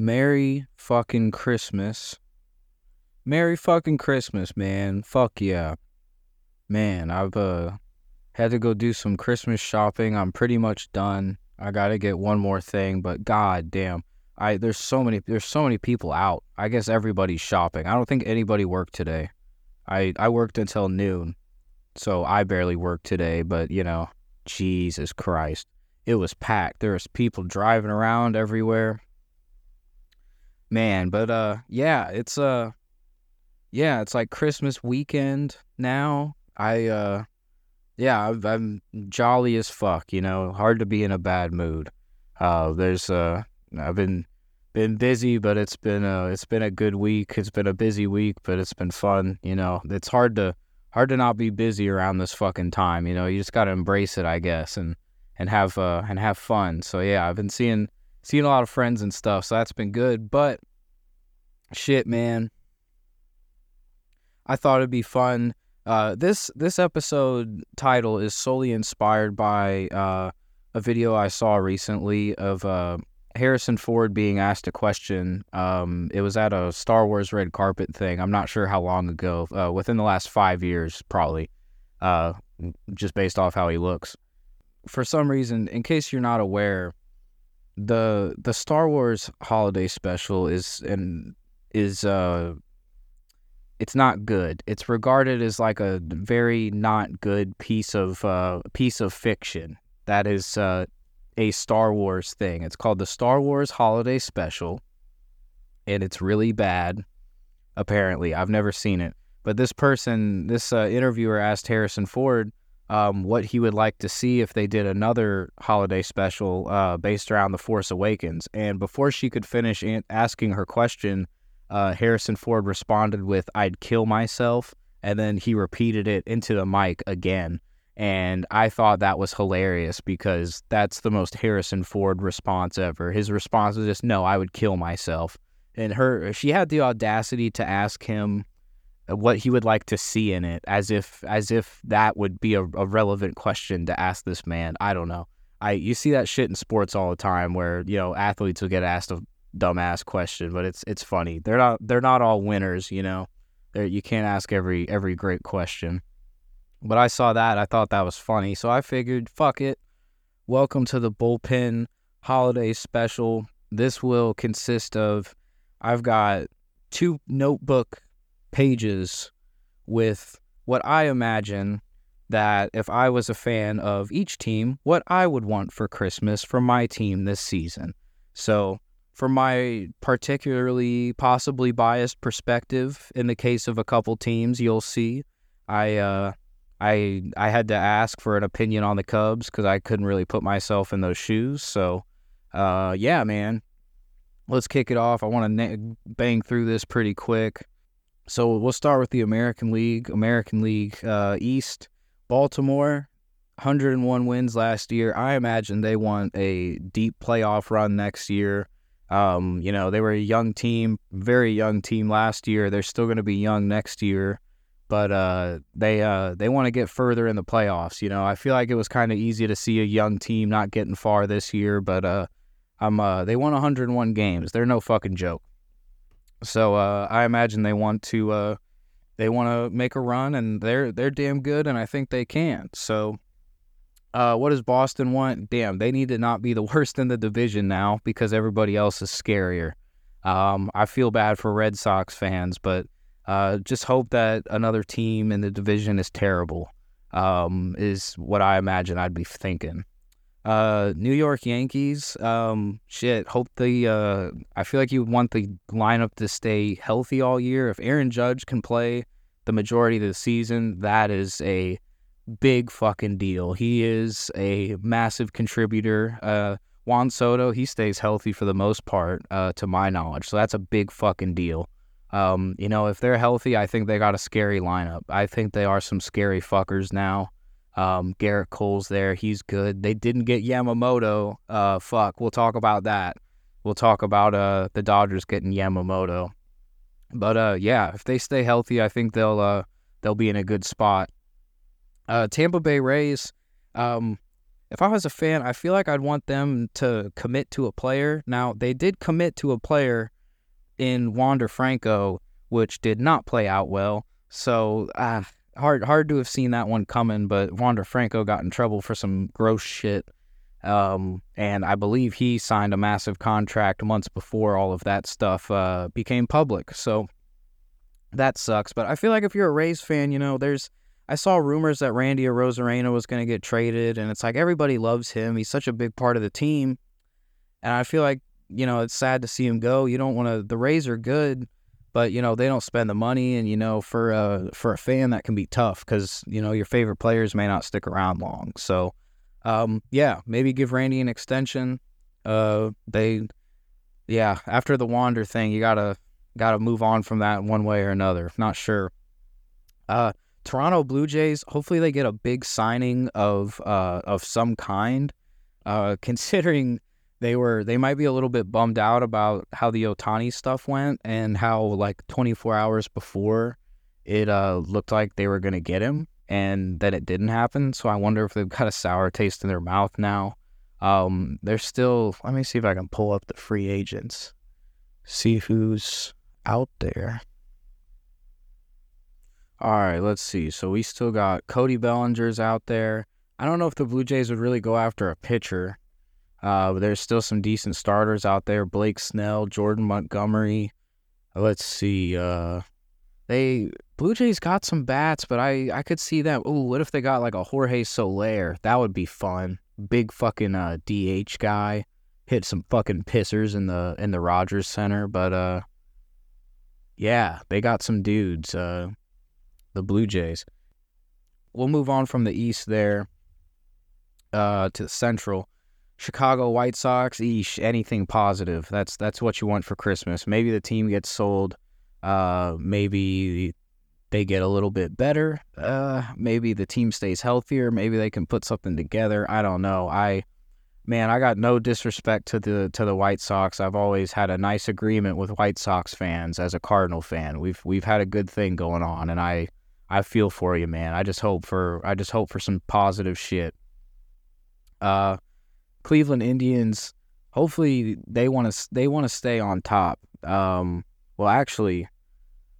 Merry fucking Christmas. Merry fucking Christmas, man. Fuck yeah. Man, I've uh had to go do some Christmas shopping. I'm pretty much done. I got to get one more thing, but god damn. I there's so many there's so many people out. I guess everybody's shopping. I don't think anybody worked today. I I worked until noon. So I barely worked today, but you know, Jesus Christ. It was packed. There was people driving around everywhere. Man, but uh yeah, it's uh yeah, it's like Christmas weekend now. I uh yeah, i am jolly as fuck, you know, hard to be in a bad mood. Uh there's uh I've been been busy, but it's been a it's been a good week. It's been a busy week, but it's been fun, you know. It's hard to hard to not be busy around this fucking time, you know. You just got to embrace it, I guess, and and have uh and have fun. So yeah, I've been seeing seeing a lot of friends and stuff, so that's been good, but shit, man. I thought it'd be fun. Uh, this this episode title is solely inspired by uh, a video I saw recently of uh, Harrison Ford being asked a question. Um, it was at a Star Wars red carpet thing. I'm not sure how long ago. Uh, within the last five years, probably. Uh, just based off how he looks. For some reason, in case you're not aware, the the Star Wars holiday special is and is uh it's not good. It's regarded as like a very not good piece of uh piece of fiction that is uh a Star Wars thing. It's called the Star Wars Holiday Special, and it's really bad. Apparently, I've never seen it, but this person, this uh, interviewer, asked Harrison Ford um, what he would like to see if they did another holiday special uh, based around the Force Awakens. And before she could finish asking her question, uh, Harrison Ford responded with, "I'd kill myself," and then he repeated it into the mic again. And I thought that was hilarious because that's the most Harrison Ford response ever. His response was just, no, I would kill myself. And her, she had the audacity to ask him Uh, what he would like to see in it, as if, as if that would be a, a relevant question to ask this man. I don't know. I, you see that shit in sports all the time where, you know, athletes will get asked a dumbass question, but it's, it's funny. They're not, they're not all winners, you know, they're, you can't ask every, every great question. But I saw that. I thought that was funny. So I figured, fuck it. Welcome to the bullpen holiday special. This will consist of I've got two notebook pages with what I imagine that if I was a fan of each team, what I would want for Christmas for my team this season. So, for my particularly possibly biased perspective, in the case of a couple teams, you'll see I uh, I I had to ask for an opinion on the Cubs because I couldn't really put myself in those shoes. So, uh, yeah, man, let's kick it off. I want to na- bang through this pretty quick. So we'll start with the American League. American League uh, East, Baltimore, 101 wins last year. I imagine they want a deep playoff run next year. Um, you know, they were a young team, very young team last year. They're still going to be young next year but uh, they uh, they want to get further in the playoffs. You know, I feel like it was kind of easy to see a young team not getting far this year, but uh, I'm uh, they won 101 games. They're no fucking joke. So uh, I imagine they want to uh, they want to make a run, and they're they're damn good, and I think they can. So. what does Boston want? Damn, they need to not be the worst in the division now because everybody else is scarier. Um, I feel bad for Red Sox fans, but uh, just hope that another team in the division is terrible. Um, is what I imagine I'd be thinking. Uh, New York Yankees. Um, shit. Hope the. Uh, I feel like you want the lineup to stay healthy all year. If Aaron Judge can play the majority of the season, that is a big fucking deal. He is a massive contributor. Uh, Juan Soto, he stays healthy for the most part, uh, to my knowledge. So that's a big fucking deal. Um, you know, if they're healthy, I think they got a scary lineup. I think they are some scary fuckers now. Um, Gerrit Cole's there. He's good. They didn't get Yamamoto. Uh, fuck. We'll talk about that. We'll talk about uh the Dodgers getting Yamamoto. But uh, yeah, if they stay healthy, I think they'll uh they'll be in a good spot. Uh, Tampa Bay Rays. Um, if I was a fan, I feel like I'd want them to commit to a player. Now, they did commit to a player in Wander Franco, which did not play out well. So, uh, hard hard to have seen that one coming, but Wander Franco got in trouble for some gross shit. Um, and I believe he signed a massive contract months before all of that stuff uh, became public. So that sucks. But I feel like if you're a Rays fan, you know, there's I saw rumors that Randy Arozarena was going to get traded, and it's like everybody loves him. He's such a big part of the team, and I feel like you know it's sad to see him go. You don't want to. The Rays are good, but you know they don't spend the money, and you know for a for a fan that can be tough because you know your favorite players may not stick around long. So, um, yeah, maybe give Randy an extension. Uh, they, yeah, after the Wander thing, you gotta gotta move on from that one way or another. Not sure. Uh Toronto Blue Jays, hopefully they get a big signing of uh, of some kind. Uh, considering they were they might be a little bit bummed out about how the Otani stuff went and how like 24 hours before it uh, looked like they were gonna get him and that it didn't happen. So I wonder if they've got a sour taste in their mouth now. Um, they're still. Let me see if I can pull up the free agents, see who's out there. All right, let's see. So we still got Cody Bellinger's out there. I don't know if the Blue Jays would really go after a pitcher. Uh, there's still some decent starters out there. Blake Snell, Jordan Montgomery. Let's see. Uh, they Blue Jays got some bats, but I I could see them. Ooh, what if they got like a Jorge Soler? That would be fun. Big fucking uh, DH guy. Hit some fucking pissers in the in the Rogers Center, but uh, yeah, they got some dudes. Uh, the Blue Jays. We'll move on from the East there uh, to the Central. Chicago White Sox, eesh, anything positive. That's that's what you want for Christmas. Maybe the team gets sold. Uh, maybe they get a little bit better. Uh, maybe the team stays healthier. Maybe they can put something together. I don't know. I man, I got no disrespect to the to the White Sox. I've always had a nice agreement with White Sox fans as a Cardinal fan. We've we've had a good thing going on, and I I feel for you, man. I just hope for I just hope for some positive shit. Uh, Cleveland Indians. Hopefully they want to they want to stay on top. Um, well, actually,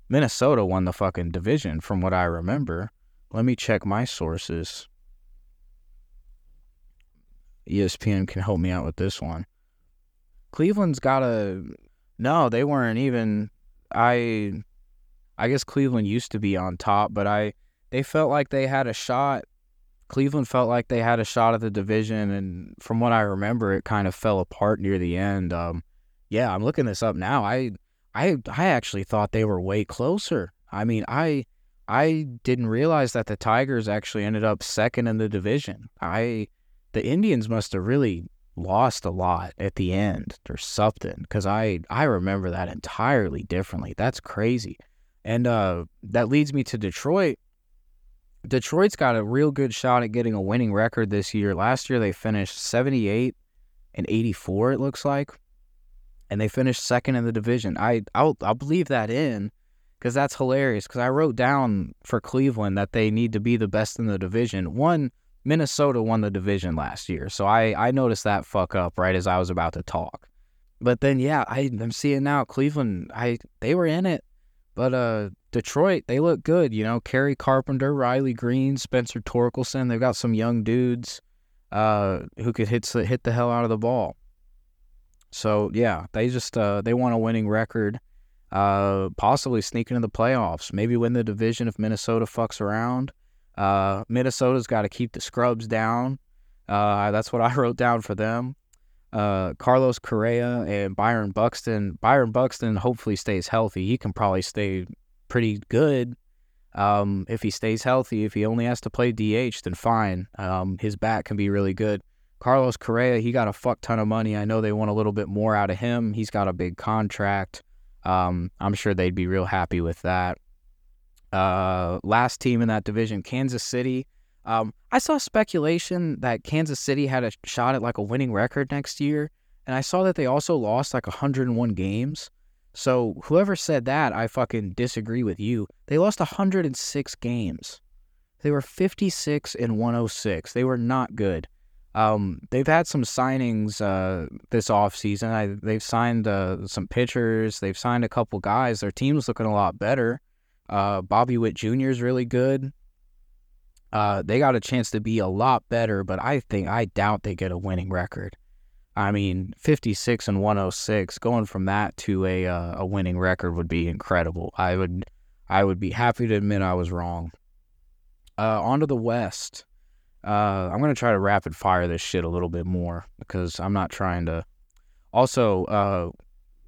Minnesota won the fucking division from what I remember. Let me check my sources. ESPN can help me out with this one. Cleveland's got a no, they weren't even I I guess Cleveland used to be on top, but I they felt like they had a shot. Cleveland felt like they had a shot at the division, and from what I remember, it kind of fell apart near the end. Um, yeah, I'm looking this up now. I I I actually thought they were way closer. I mean, I I didn't realize that the Tigers actually ended up second in the division. I the Indians must have really lost a lot at the end or something because I I remember that entirely differently. That's crazy. And uh, that leads me to Detroit. Detroit's got a real good shot at getting a winning record this year. Last year they finished 78 and 84 it looks like. And they finished second in the division. I I'll I'll believe that in cuz that's hilarious cuz I wrote down for Cleveland that they need to be the best in the division. One Minnesota won the division last year. So I I noticed that fuck up right as I was about to talk. But then yeah, I, I'm seeing now Cleveland I they were in it but uh, Detroit, they look good. You know, Kerry Carpenter, Riley Greene, Spencer Torkelson. They've got some young dudes uh, who could hit hit the hell out of the ball. So yeah, they just uh, they want a winning record, uh, possibly sneak into the playoffs, maybe win the division if Minnesota fucks around. Uh, Minnesota's got to keep the scrubs down. Uh, that's what I wrote down for them uh, Carlos Correa and Byron Buxton. Byron Buxton hopefully stays healthy. He can probably stay pretty good um, if he stays healthy. If he only has to play DH, then fine. Um, his bat can be really good. Carlos Correa, he got a fuck ton of money. I know they want a little bit more out of him. He's got a big contract. Um, I'm sure they'd be real happy with that. Uh, last team in that division, Kansas City. Um, I saw speculation that Kansas City had a shot at like a winning record next year, and I saw that they also lost like 101 games. So whoever said that, I fucking disagree with you. They lost 106 games. They were 56 and 106. They were not good. Um, they've had some signings uh, this offseason. I, they've signed uh, some pitchers. They've signed a couple guys. Their team's looking a lot better. Uh, Bobby Witt Jr. is really good. Uh, they got a chance to be a lot better, but I think I doubt they get a winning record. I mean, 56 and 106, going from that to a uh, a winning record would be incredible. I would I would be happy to admit I was wrong. Uh, on to the West. Uh, I'm gonna try to rapid fire this shit a little bit more because I'm not trying to. Also, uh,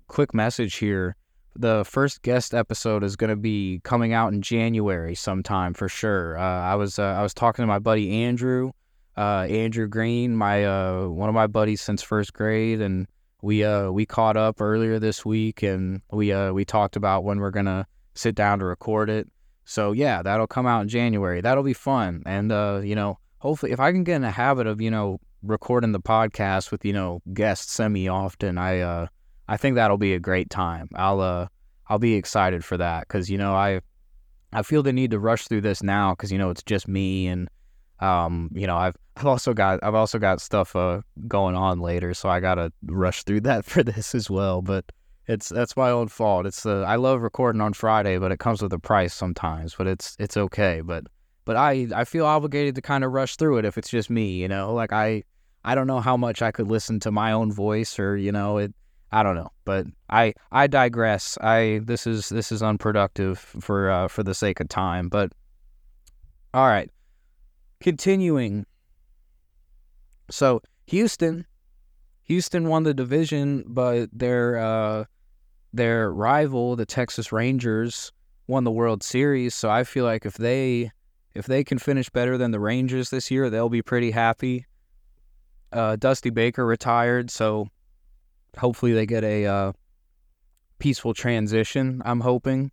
quick message here: the first guest episode is gonna be coming out in January sometime for sure. Uh, I was uh, I was talking to my buddy Andrew, uh, Andrew Green, my uh, one of my buddies since first grade, and we uh we caught up earlier this week, and we uh we talked about when we're gonna sit down to record it. So yeah, that'll come out in January. That'll be fun, and uh, you know hopefully if I can get in a habit of, you know, recording the podcast with, you know, guests semi often, I uh I think that'll be a great time. I'll uh I'll be excited for that cuz you know, I I feel the need to rush through this now cuz you know, it's just me and um, you know, I've I've also got I've also got stuff uh going on later, so I got to rush through that for this as well, but it's that's my own fault. It's uh, I love recording on Friday, but it comes with a price sometimes, but it's it's okay, but but I I feel obligated to kind of rush through it if it's just me, you know. Like I I don't know how much I could listen to my own voice or you know it. I don't know, but I I digress. I this is this is unproductive for uh, for the sake of time. But all right, continuing. So Houston, Houston won the division, but their uh, their rival, the Texas Rangers, won the World Series. So I feel like if they if they can finish better than the Rangers this year, they'll be pretty happy. Uh, Dusty Baker retired, so hopefully they get a uh, peaceful transition. I'm hoping.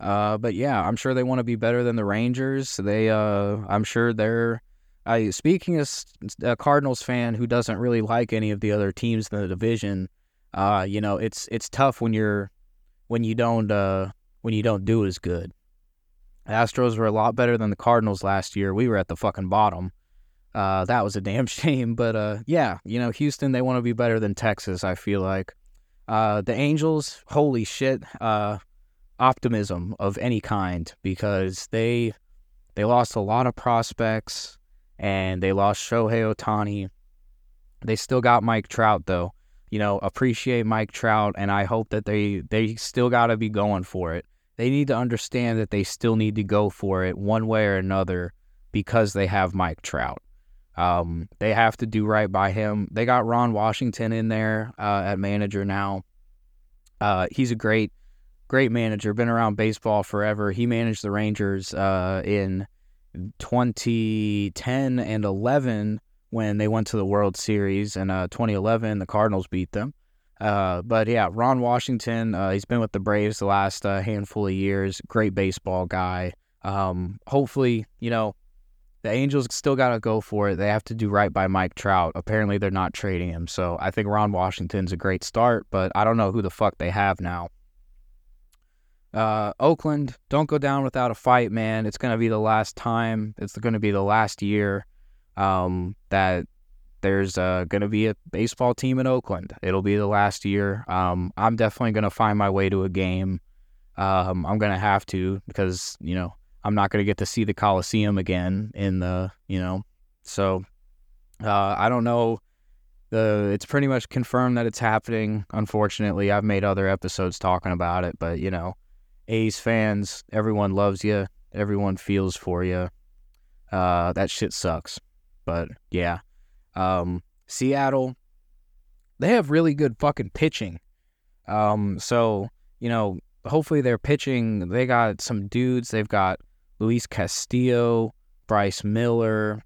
Uh, but yeah, I'm sure they want to be better than the Rangers. They, uh, I'm sure they're. I speaking as a Cardinals fan who doesn't really like any of the other teams in the division. Uh, you know, it's it's tough when you're when you don't uh, when you don't do as good. Astros were a lot better than the Cardinals last year. We were at the fucking bottom. Uh, that was a damn shame. But uh, yeah, you know, Houston, they want to be better than Texas, I feel like. Uh, the Angels, holy shit, uh, optimism of any kind because they they lost a lot of prospects and they lost Shohei Otani. They still got Mike Trout though. You know, appreciate Mike Trout and I hope that they they still got to be going for it they need to understand that they still need to go for it one way or another because they have Mike Trout. Um, they have to do right by him. They got Ron Washington in there uh, at manager now. Uh, he's a great, great manager. Been around baseball forever. He managed the Rangers uh, in 2010 and 11 when they went to the World Series. And uh, 2011, the Cardinals beat them. Uh, but yeah, Ron Washington, uh, he's been with the Braves the last handful of years. Great baseball guy. Um, hopefully, you know, the Angels still got to go for it. They have to do right by Mike Trout. Apparently, they're not trading him. So I think Ron Washington's a great start, but I don't know who the fuck they have now. Uh, Oakland, don't go down without a fight, man. It's going to be the last time. It's going to be the last year um, that there's uh, going to be a baseball team in Oakland. It'll be the last year. Um, I'm definitely going to find my way to a game. Um, I'm going to have to because, you know, I'm not going to get to see the Coliseum again in the, you know, so uh, I don't know. The, it's pretty much confirmed that it's happening. Unfortunately, I've made other episodes talking about it, but, you know, A's fans, everyone loves you. Everyone feels for you. Uh, that shit sucks. But yeah. Um, Seattle, they have really good fucking pitching. Um, so, you know, hopefully they're pitching. They got some dudes. They've got Luis Castillo, Bryce Miller,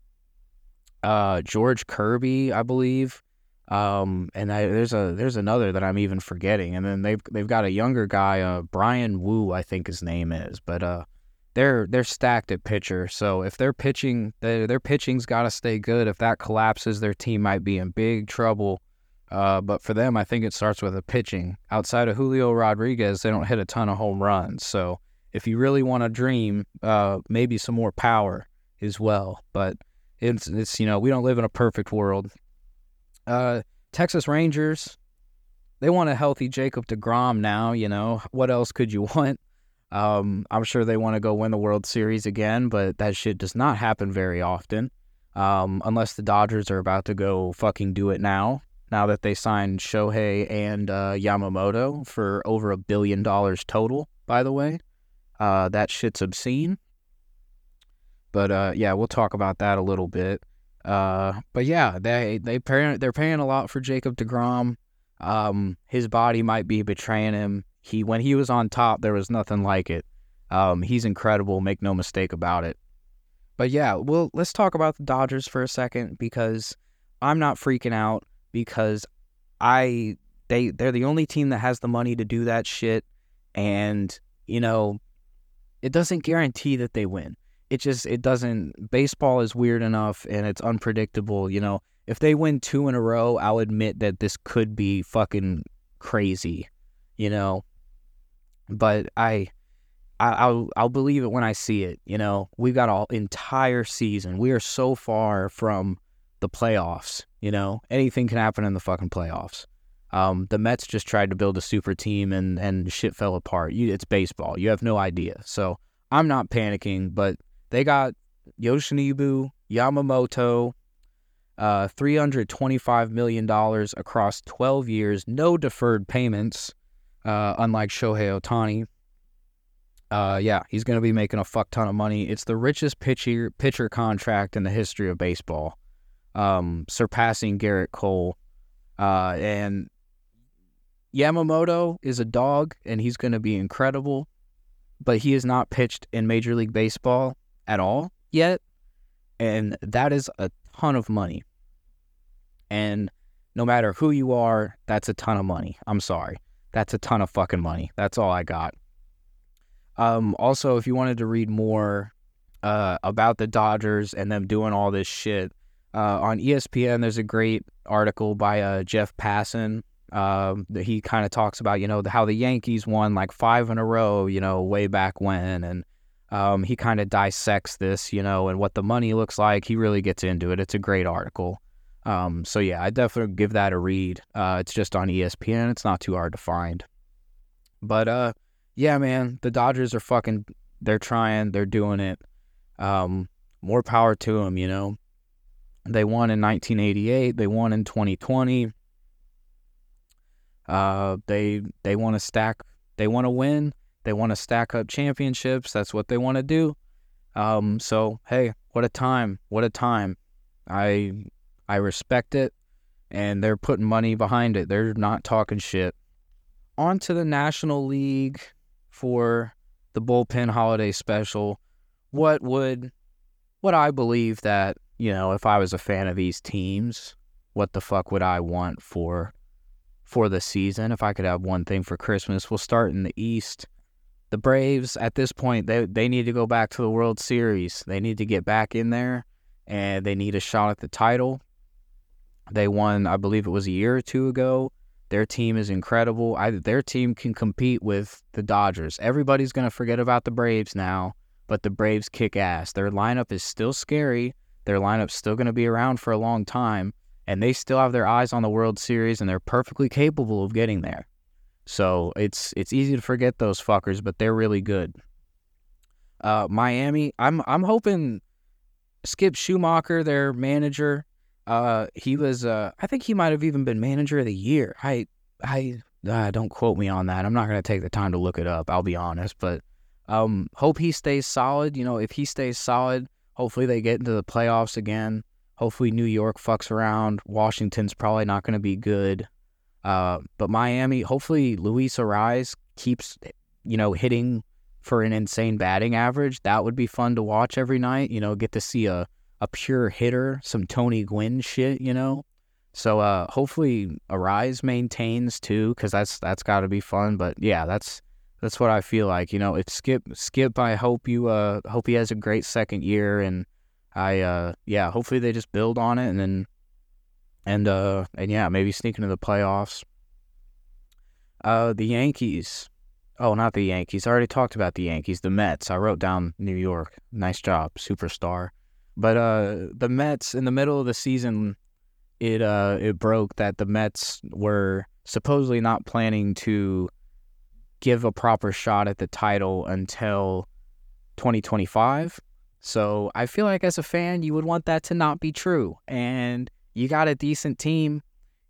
uh, George Kirby, I believe. Um, and I, there's a there's another that I'm even forgetting. And then they've they've got a younger guy, uh, Bryan Woo, I think his name is. But uh, they're they're stacked at pitcher. So if they're pitching, their, their pitching's got to stay good. If that collapses, their team might be in big trouble. Uh, but for them, I think it starts with a pitching. Outside of Julio Rodriguez, they don't hit a ton of home runs. So if you really want to dream, uh, maybe some more power as well. But It's it's you know we don't live in a perfect world. Uh, Texas Rangers, they want a healthy Jacob Degrom now. You know what else could you want? Um, I'm sure they want to go win the World Series again, but that shit does not happen very often. Um, unless the Dodgers are about to go fucking do it now. Now that they signed Shohei and uh, Yamamoto for over a billion dollars total, by the way, uh, that shit's obscene. But uh, yeah, we'll talk about that a little bit. Uh, but yeah, they they pay, they're paying a lot for Jacob Degrom. Um, his body might be betraying him. He when he was on top, there was nothing like it. Um, he's incredible. Make no mistake about it. But yeah, well, let's talk about the Dodgers for a second because I'm not freaking out because I they they're the only team that has the money to do that shit, and you know, it doesn't guarantee that they win. It just it doesn't. Baseball is weird enough and it's unpredictable. You know, if they win two in a row, I'll admit that this could be fucking crazy. You know, but I I, will I'll believe it when I see it. You know, we've got all entire season. We are so far from the playoffs. You know, anything can happen in the fucking playoffs. Um, the Mets just tried to build a super team and and shit fell apart. You, it's baseball. You have no idea. So I'm not panicking, but they got Yoshinobu Yamamoto, uh, $325 million across 12 years, no deferred payments, uh, unlike Shohei Ohtani. Uh, yeah, he's going to be making a fuck ton of money. It's the richest pitcher pitcher contract in the history of baseball, um, surpassing Gerrit Cole. Uh, and Yamamoto is a dog, and he's going to be incredible, but he has not pitched in Major League Baseball at all yet, and that is a ton of money. And no matter who you are, that's a ton of money. I'm sorry, that's a ton of fucking money. That's all I got. Um, also, if you wanted to read more uh, about the Dodgers and them doing all this shit, uh, on ESPN, there's a great article by uh, Jeff Passan. Um, he kind of talks about, you know, the, how the Yankees won like five in a row, you know, way back when, and um, he kind of dissects this, you know, and what the money looks like. He really gets into it. It's a great article. Um, so yeah, I definitely give that a read. Uh, it's just on ESPN. It's not too hard to find. But uh, yeah, man, the Dodgers are fucking. They're trying. They're doing it. Um, more power to them. You know, they won in 1988. They won in 2020. Uh, they they want to stack. They want to win. They want to stack up championships. That's what they want to do. Um, so hey, what a time! What a time! I I respect it, and they're putting money behind it. They're not talking shit. On to the National League for the bullpen holiday special, what would what I believe that, you know, if I was a fan of these teams, what the fuck would I want for for the season if I could have one thing for Christmas? We'll start in the East. The Braves at this point they they need to go back to the World Series. They need to get back in there and they need a shot at the title. They won, I believe it was a year or two ago. Their team is incredible. I, their team can compete with the Dodgers. Everybody's going to forget about the Braves now, but the Braves kick ass. Their lineup is still scary. Their lineup's still going to be around for a long time, and they still have their eyes on the World Series, and they're perfectly capable of getting there. So it's it's easy to forget those fuckers, but they're really good. Uh, Miami, I'm I'm hoping Skip Schumaker, their manager, uh, he was. Uh, I think he might have even been manager of the year. I, I uh, don't quote me on that. I'm not gonna take the time to look it up. I'll be honest, but um, hope he stays solid. You know, if he stays solid, hopefully they get into the playoffs again. Hopefully New York fucks around. Washington's probably not gonna be good. Uh, but Miami, hopefully Luis Arraez keeps, you know, hitting for an insane batting average. That would be fun to watch every night. You know, get to see a a pure hitter, some Tony Gwynn shit, you know. So uh, hopefully Arraez maintains too, because that's that's got to be fun. But yeah, that's that's what I feel like. You know, if Skip Skip, I hope you uh hope he has a great second year, and I uh yeah, hopefully they just build on it, and then and uh and yeah, maybe sneak into the playoffs. Uh, the Yankees. Oh, not the Yankees. I already talked about the Yankees. The Mets. I wrote down New York. Nice job, superstar. But uh, the Mets in the middle of the season, it uh, it broke that the Mets were supposedly not planning to give a proper shot at the title until 2025. So I feel like as a fan, you would want that to not be true. And you got a decent team.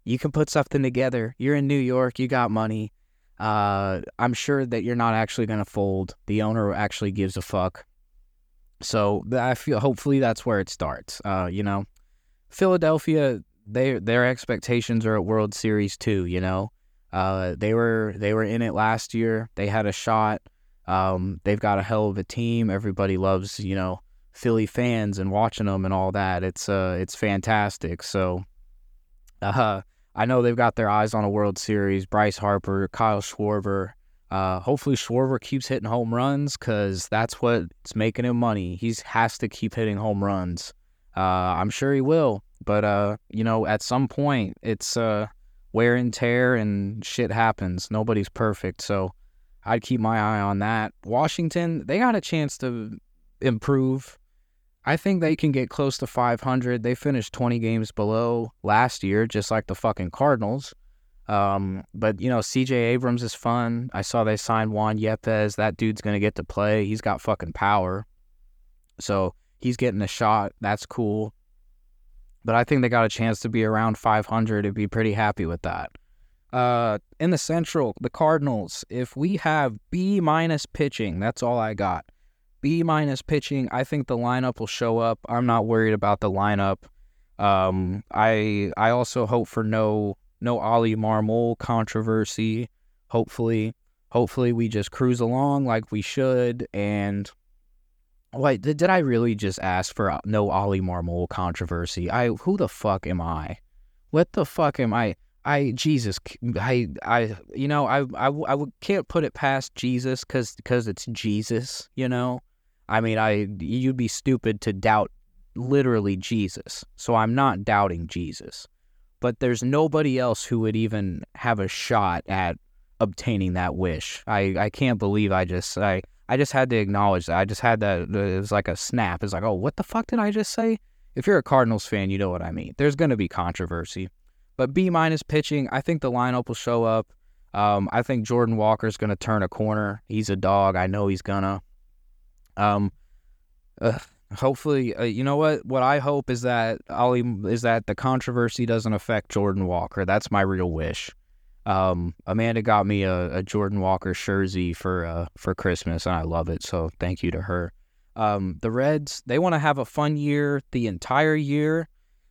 You can put something together. You're in New York. You got money. Uh, I'm sure that you're not actually going to fold. The owner actually gives a fuck. So I feel hopefully that's where it starts. Uh, you know, Philadelphia, they their expectations are at World Series too. You know, uh, they were they were in it last year. They had a shot. Um, they've got a hell of a team. Everybody loves you know Philly fans and watching them and all that. It's uh it's fantastic. So, uh, I know they've got their eyes on a World Series. Bryce Harper, Kyle Schwarber. Uh, hopefully Schwarber keeps hitting home runs because that's what's making him money. He has to keep hitting home runs. Uh, I'm sure he will, but uh, you know, at some point, it's uh, wear and tear and shit happens. Nobody's perfect, so I'd keep my eye on that. Washington, they got a chance to improve. I think they can get close to 500. They finished 20 games below last year, just like the fucking Cardinals. Um, but you know, CJ Abrams is fun. I saw they signed Juan Yepez. That dude's gonna get to play. He's got fucking power. So he's getting a shot. That's cool. But I think they got a chance to be around 500 and be pretty happy with that. Uh, in the Central, the Cardinals, if we have B minus pitching, that's all I got. B minus pitching, I think the lineup will show up. I'm not worried about the lineup. Um, I I also hope for no no Oli Marmol controversy. Hopefully, hopefully we just cruise along like we should. And wait, did, did I really just ask for no Oli Marmol controversy? I who the fuck am I? What the fuck am I? I Jesus, I I you know I I, I can't put it past Jesus because because it's Jesus. You know, I mean I you'd be stupid to doubt literally Jesus. So I'm not doubting Jesus, but there's nobody else who would even have a shot at obtaining that wish. I I can't believe I just I I just had to acknowledge that. I just had that. Uh, it was like a snap. It's like, oh, what the fuck did I just say? If you're a Cardinals fan, you know what I mean. There's going to be controversy. But B minus pitching, I think the lineup will show up. Um, I think Jordan Walker's going to turn a corner. He's a dog. I know he's gonna. Um, uh, hopefully, uh, you know what? What I hope is that Oli is that the controversy doesn't affect Jordan Walker. That's my real wish. Um, Amanda got me a, a Jordan Walker jersey for uh, for Christmas, and I love it. So thank you to her. Um, the Reds, they want to have a fun year the entire year.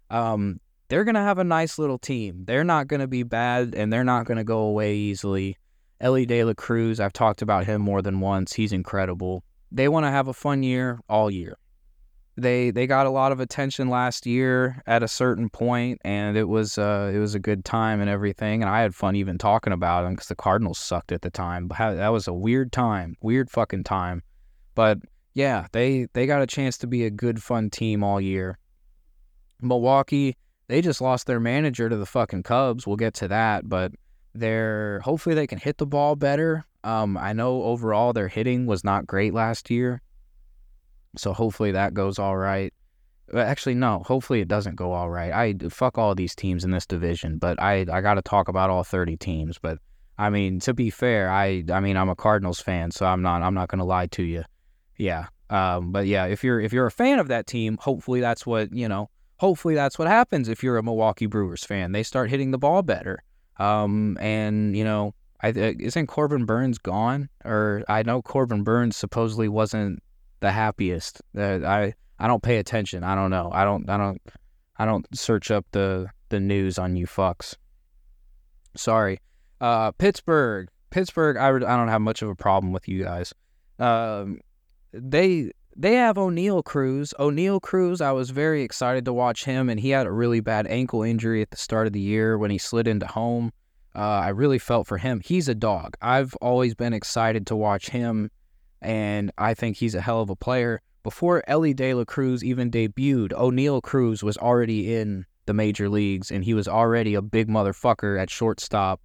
Um, they're going to have a nice little team. They're not going to be bad and they're not going to go away easily. Elly De La Cruz, I've talked about him more than once. He's incredible. They want to have a fun year all year. They they got a lot of attention last year at a certain point, and it was uh, it was a good time and everything. And I had fun even talking about them because the Cardinals sucked at the time. That was a weird time, weird fucking time. But yeah, they they got a chance to be a good fun team all year. Milwaukee, they just lost their manager to the fucking Cubs. We'll get to that, but they're hopefully they can hit the ball better. Um, I know overall their hitting was not great last year, so hopefully that goes all right. Actually, no. Hopefully it doesn't go all right. I fuck all these teams in this division, but I I got to talk about all thirty teams. But I mean, to be fair, I I mean I'm a Cardinals fan, so I'm not I'm not gonna lie to you. Yeah. Um, but yeah, if you're if you're a fan of that team, hopefully that's what you know hopefully that's what happens if you're a Milwaukee Brewers fan. They start hitting the ball better. Um, and you know, I isn't Corbin Burnes gone? Or I know Corbin Burnes supposedly wasn't the happiest. Uh, I I don't pay attention. I don't know. I don't I don't I don't search up the the news on you fucks. Sorry. Uh, Pittsburgh. Pittsburgh. I, I don't have much of a problem with you guys. Um, they they have Oneil Cruz. Oneil Cruz, I was very excited to watch him, and he had a really bad ankle injury at the start of the year when he slid into home. Uh, I really felt for him. He's a dog. I've always been excited to watch him, and I think he's a hell of a player. Before Elly De La Cruz even debuted, Oneil Cruz was already in the major leagues, and he was already a big motherfucker at shortstop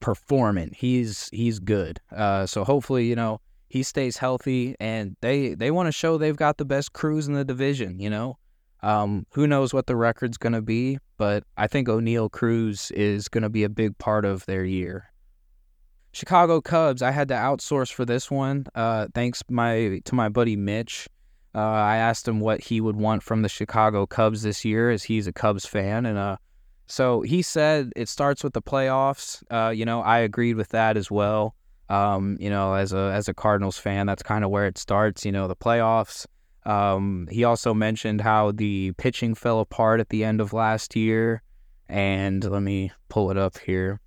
performing. He's he's good. Uh, so hopefully, you know, he stays healthy, and they they want to show they've got the best crews in the division. You know, um, who knows what the record's going to be, but I think Oneil Cruz is going to be a big part of their year. Chicago Cubs, I had to outsource for this one. Uh, thanks my to my buddy Mitch. Uh, I asked him what he would want from the Chicago Cubs this year, as he's a Cubs fan, and uh, so he said it starts with the playoffs. Uh, you know, I agreed with that as well. Um, you know, as a as a Cardinals fan, that's kind of where it starts. You know, the playoffs. Um, he also mentioned how the pitching fell apart at the end of last year, and let me pull it up here.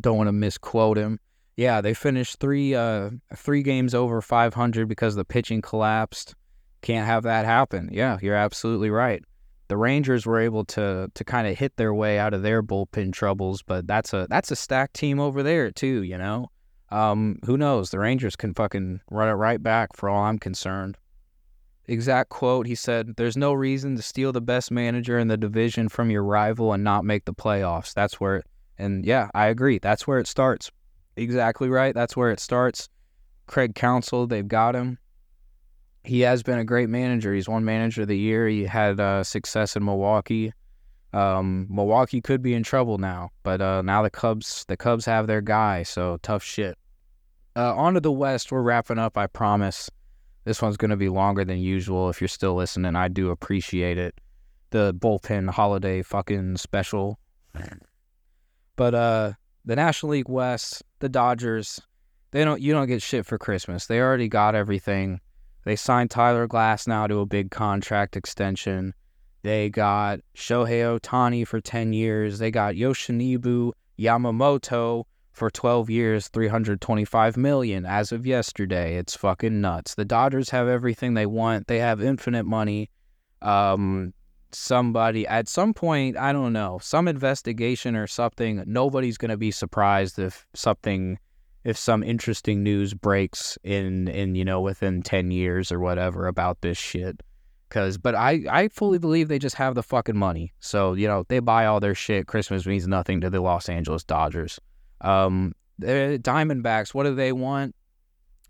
Don't want to misquote him. Yeah, they finished three uh three games over 500 because the pitching collapsed. Can't have that happen. Yeah, you're absolutely right. The Rangers were able to to kind of hit their way out of their bullpen troubles, but that's a that's a stacked team over there too. You know, um, who knows? The Rangers can fucking run it right back for all I'm concerned. Exact quote: He said, "There's no reason to steal the best manager in the division from your rival and not make the playoffs. That's where." And yeah, I agree. That's where it starts exactly right. That's where it starts. Craig Counsell, they've got him. He has been a great manager. He's won manager of the year. He had uh, success in Milwaukee. Um, Milwaukee could be in trouble now, but uh, now the Cubs, the Cubs have their guy. So tough shit. Uh, on to the West. We're wrapping up. I promise. This one's going to be longer than usual. If you're still listening, I do appreciate it. The bullpen holiday fucking special. But uh, the National League West, the Dodgers, they don't you don't get shit for Christmas. They already got everything. They signed Tyler Glasnow to a big contract extension. They got Shohei Otani for 10 years. They got Yoshinobu Yamamoto for 12 years, 325 million as of yesterday. It's fucking nuts. The Dodgers have everything they want. They have infinite money. Um, somebody at some point, I don't know, some investigation or something, nobody's going to be surprised if something if some interesting news breaks in in you know within 10 years or whatever about this shit cuz but I I fully believe they just have the fucking money. So, you know, they buy all their shit. Christmas means nothing to the Los Angeles Dodgers. Um Diamondbacks, what do they want?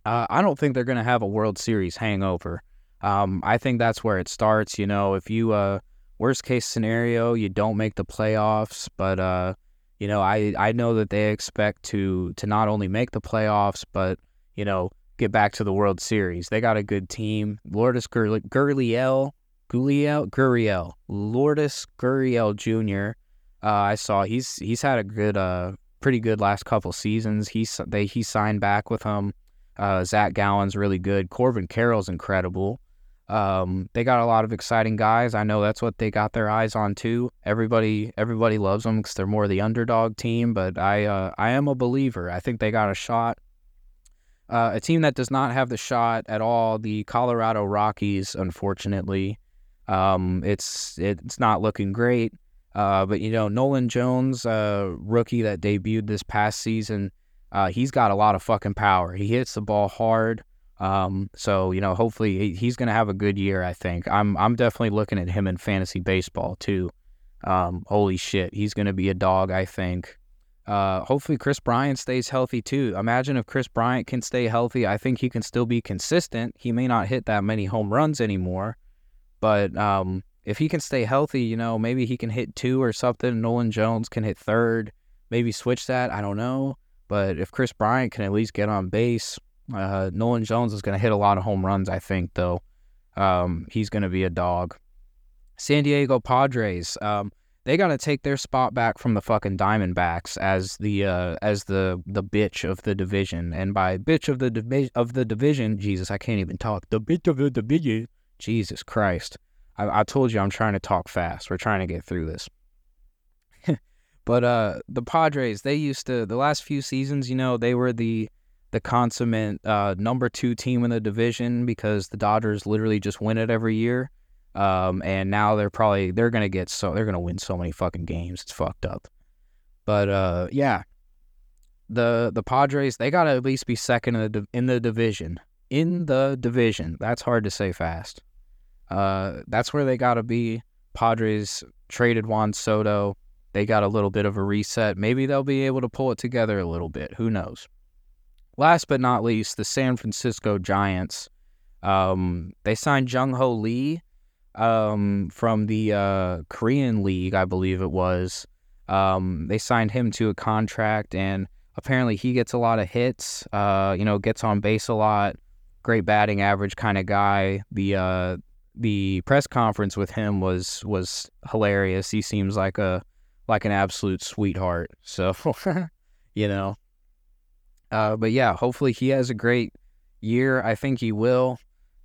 Uh, I don't think they're going to have a World Series hangover. Um, I think that's where it starts. You know, if you uh, worst case scenario, you don't make the playoffs, but uh, you know, I I know that they expect to to not only make the playoffs, but you know, get back to the World Series. They got a good team. Lourdes Gurriel, Gurriel, Gurriel, Lourdes Gurriel Jr. Uh, I saw he's he's had a good, uh, pretty good last couple seasons. He's they he signed back with him. Uh, Zach Gallen's really good. Corbin Carroll's incredible. Um, they got a lot of exciting guys. I know that's what they got their eyes on too. Everybody, everybody loves them because they're more the underdog team. But I, uh, I am a believer. I think they got a shot. Uh, a team that does not have the shot at all, the Colorado Rockies. Unfortunately, um, it's it's not looking great. Uh, but you know, Nolan Jones, uh, rookie that debuted this past season, uh, he's got a lot of fucking power. He hits the ball hard. Um, so you know, hopefully he's going to have a good year. I think I'm I'm definitely looking at him in fantasy baseball too. Um, holy shit, he's going to be a dog. I think. Uh, hopefully Kris Bryant stays healthy too. Imagine if Kris Bryant can stay healthy. I think he can still be consistent. He may not hit that many home runs anymore, but um, if he can stay healthy, you know, maybe he can hit two or something. Nolan Jones can hit third. Maybe switch that. I don't know. But if Kris Bryant can at least get on base, uh, Nolan Jones is going to hit a lot of home runs, I think, though. Um, he's going to be a dog. San Diego Padres, um, they got to take their spot back from the fucking Diamondbacks as the uh, as the the bitch of the division. And by bitch of the divi- of the division, Jesus, I can't even talk. The bitch of the division, Jesus Christ. I, I told you I'm trying to talk fast. We're trying to get through this. but uh, the Padres, they used to the last few seasons, you know, they were the the consummate uh, number two team in the division because the Dodgers literally just win it every year. Um, and now they're probably they're gonna get so they're gonna win so many fucking games. It's fucked up. But uh, yeah, the the Padres they gotta at least be second in the in the division. In the division, that's hard to say fast. Uh, that's where they gotta be. Padres traded Juan Soto. They got a little bit of a reset. Maybe they'll be able to pull it together a little bit. Who knows? last but not least, the San Francisco Giants. Um, they signed Jung Hoo Lee um, from the uh, Korean League, I believe it was. Um, they signed him to a contract, and apparently he gets a lot of hits. Uh, you know, gets on base a lot. Great batting average kind of guy. The uh, the press conference with him was was hilarious. He seems like a like an absolute sweetheart. So, you know. Uh, but yeah, hopefully he has a great year. I think he will.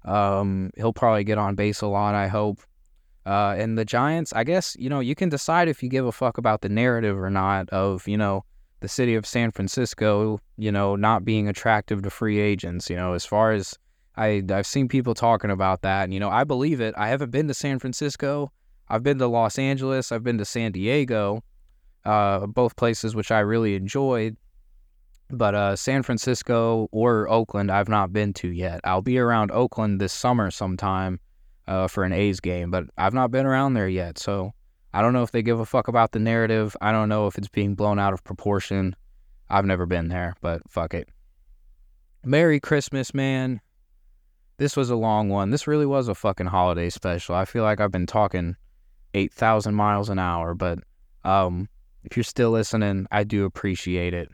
Um, he'll probably get on base a lot. I hope. Uh, and the Giants, I guess, you know, you can decide if you give a fuck about the narrative or not of, you know, the city of San Francisco, you know, not being attractive to free agents. You know, as far as I, I've seen people talking about that, and, you know, I believe it. I haven't been to San Francisco. I've been to Los Angeles. I've been to San Diego, uh, both places which I really enjoyed. But uh, San Francisco or Oakland, I've not been to yet. I'll be around Oakland this summer sometime uh, for an A's game, but I've not been around there yet. So I don't know if they give a fuck about the narrative. I don't know if it's being blown out of proportion. I've never been there, but fuck it. Merry Christmas, man. This was a long one. This really was a fucking holiday special. I feel like I've been talking 8,000 miles an hour, but um, if you're still listening, I do appreciate it.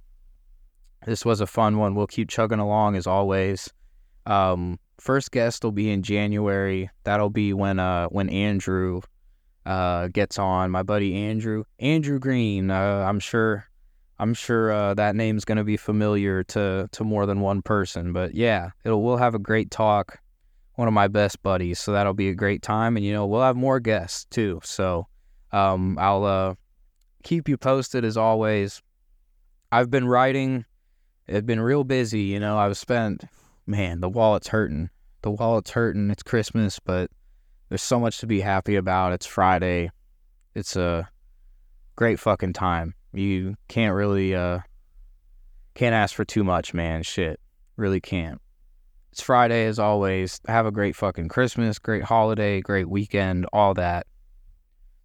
This was a fun one. We'll keep chugging along as always. Um, first guest will be in January. That'll be when uh when Andrew uh gets on. My buddy Andrew Andrew Green. Uh, I'm sure I'm sure uh, that name's gonna be familiar to to more than one person. But yeah, it'll we'll have a great talk. One of my best buddies, so that'll be a great time. And you know we'll have more guests too. So um, I'll uh, keep you posted as always. I've been writing it's been real busy, you know. I've spent, man, the wallet's hurting. The wallet's hurting. It's Christmas, but there's so much to be happy about. It's Friday. It's a great fucking time. You can't really, uh, can't ask for too much, man. Shit. Really can't. It's Friday as always. Have a great fucking Christmas, great holiday, great weekend, all that.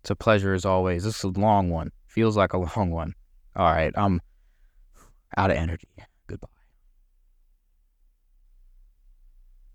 It's a pleasure as always. This is a long one. Feels like a long one. All right, I'm out of energy.